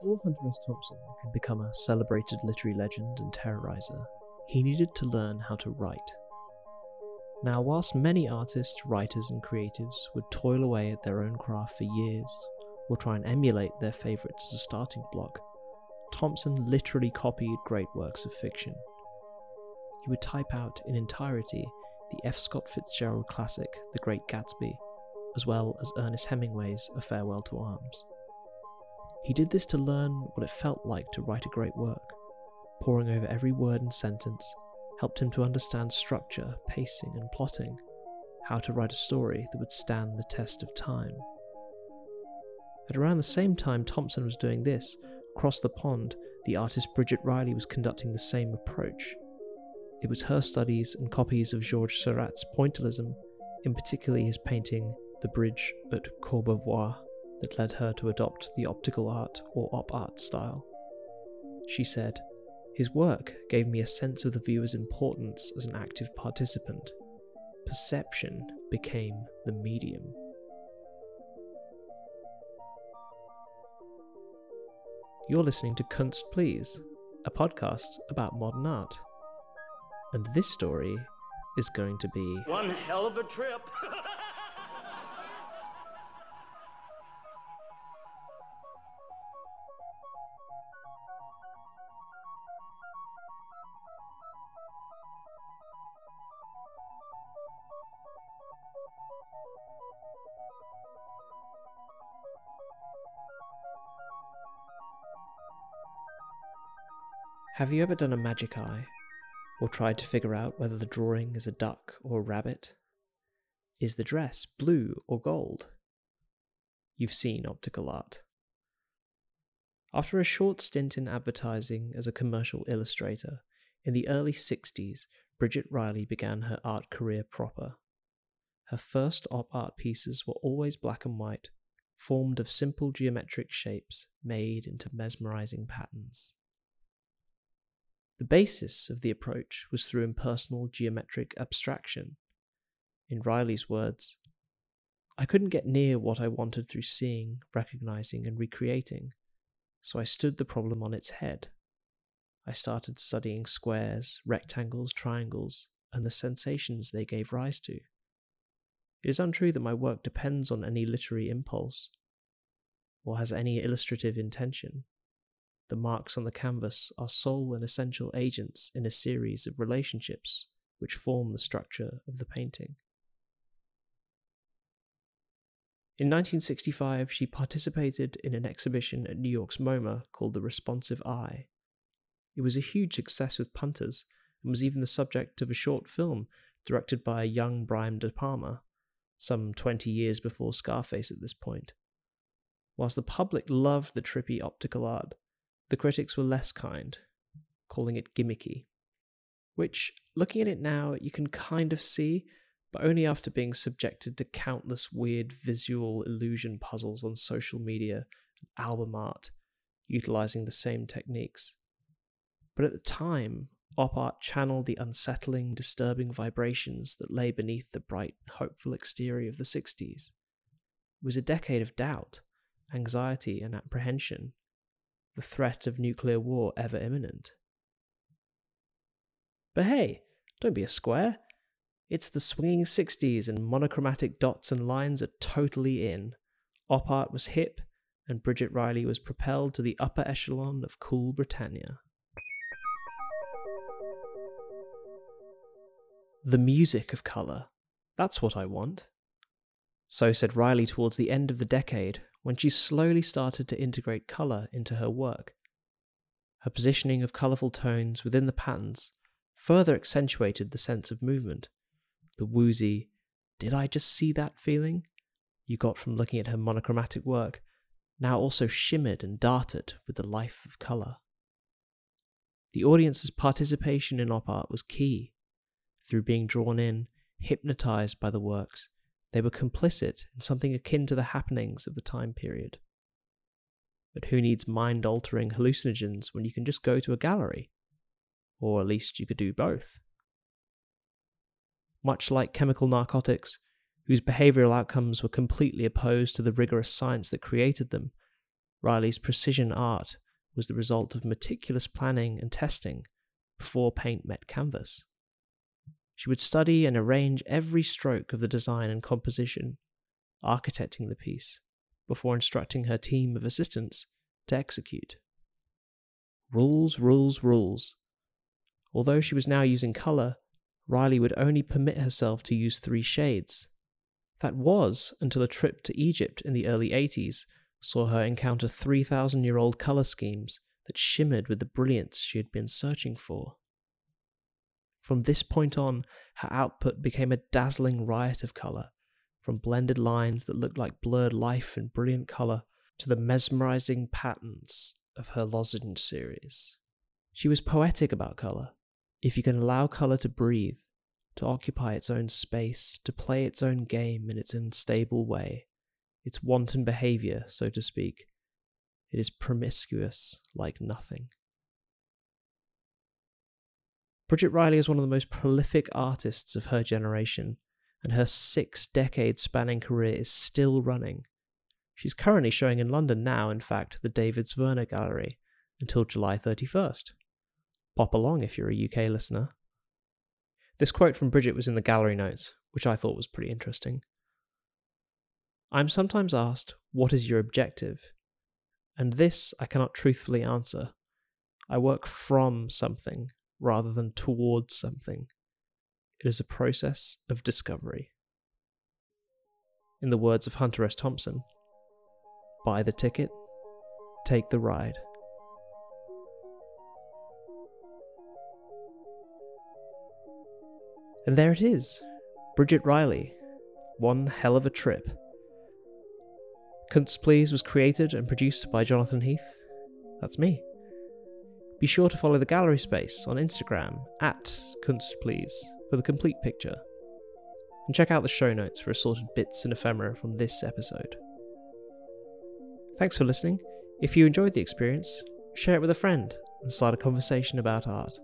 Before Hunter S. Thompson could become a celebrated literary legend and terrorizer, he needed to learn how to write. Now, whilst many artists, writers, and creatives would toil away at their own craft for years, or try and emulate their favourites as a starting block, Thompson literally copied great works of fiction. He would type out in entirety the F. Scott Fitzgerald classic The Great Gatsby, as well as Ernest Hemingway's A Farewell to Arms. He did this to learn what it felt like to write a great work. Poring over every word and sentence helped him to understand structure, pacing, and plotting, how to write a story that would stand the test of time. At around the same time Thompson was doing this, across the pond, the artist Bridget Riley was conducting the same approach. It was her studies and copies of Georges Seurat's pointillism, in particular his painting The Bridge at Courbevoie, that led her to adopt the optical art or op art style. She said, His work gave me a sense of the viewer's importance as an active participant. Perception became the medium. You're listening to Kunst Please, a podcast about modern art. And this story is going to be one hell of a trip. Have you ever done a magic eye? Or tried to figure out whether the drawing is a duck or a rabbit? Is the dress blue or gold? You've seen optical art. After a short stint in advertising as a commercial illustrator, in the early 60s, Bridget Riley began her art career proper. Her first op art pieces were always black and white, formed of simple geometric shapes made into mesmerizing patterns. The basis of the approach was through impersonal geometric abstraction. In Riley's words, I couldn't get near what I wanted through seeing, recognizing, and recreating, so I stood the problem on its head. I started studying squares, rectangles, triangles, and the sensations they gave rise to. It is untrue that my work depends on any literary impulse, or has any illustrative intention. The marks on the canvas are sole and essential agents in a series of relationships which form the structure of the painting. In 1965, she participated in an exhibition at New York's MoMA called The Responsive Eye. It was a huge success with punters and was even the subject of a short film directed by a young Brian De Palma, some 20 years before Scarface at this point. Whilst the public loved the trippy optical art, the critics were less kind, calling it gimmicky. Which, looking at it now, you can kind of see, but only after being subjected to countless weird visual illusion puzzles on social media and album art, utilizing the same techniques. But at the time, op art channeled the unsettling, disturbing vibrations that lay beneath the bright, hopeful exterior of the 60s. It was a decade of doubt, anxiety, and apprehension, the threat of nuclear war ever imminent. But hey, don't be a square. It's the swinging 60s and monochromatic dots and lines are totally in. Op art was hip, and Bridget Riley was propelled to the upper echelon of cool Britannia. The music of colour. That's what I want. So said Riley towards the end of the decade, when she slowly started to integrate colour into her work. Her positioning of colourful tones within the patterns further accentuated the sense of movement, the woozy, did I just see that feeling you got from looking at her monochromatic work, now also shimmered and darted with the life of colour. The audience's participation in op art was key. Through being drawn in, hypnotized by the works, they were complicit in something akin to the happenings of the time period. But who needs mind altering hallucinogens when you can just go to a gallery? Or at least you could do both. Much like chemical narcotics, whose behavioral outcomes were completely opposed to the rigorous science that created them, Riley's precision art was the result of meticulous planning and testing before paint met canvas. She would study and arrange every stroke of the design and composition, architecting the piece, before instructing her team of assistants to execute. Rules, rules, rules. Although she was now using colour, Riley would only permit herself to use three shades. That was until a trip to Egypt in the early 80s saw her encounter 3,000 year old colour schemes that shimmered with the brilliance she had been searching for. From this point on, her output became a dazzling riot of colour, from blended lines that looked like blurred life in brilliant colour to the mesmerizing patterns of her lozenge series. She was poetic about colour. If you can allow colour to breathe, to occupy its own space, to play its own game in its unstable way, its wanton behaviour, so to speak, it is promiscuous like nothing. Bridget Riley is one of the most prolific artists of her generation, and her six decade spanning career is still running. She's currently showing in London now, in fact, the David Zwirner Gallery, until July 31st. Pop along if you're a UK listener. This quote from Bridget was in the gallery notes, which I thought was pretty interesting. I'm sometimes asked, What is your objective? And this I cannot truthfully answer. I work from something rather than towards something. It is a process of discovery. In the words of Hunter S. Thompson, buy the ticket, take the ride. And there it is Bridget Riley. One hell of a trip. Kunst Please was created and produced by Jonathan Heath. That's me. Be sure to follow the gallery space on Instagram at Kunstplease for the complete picture. And check out the show notes for assorted bits and ephemera from this episode. Thanks for listening. If you enjoyed the experience, share it with a friend and start a conversation about art.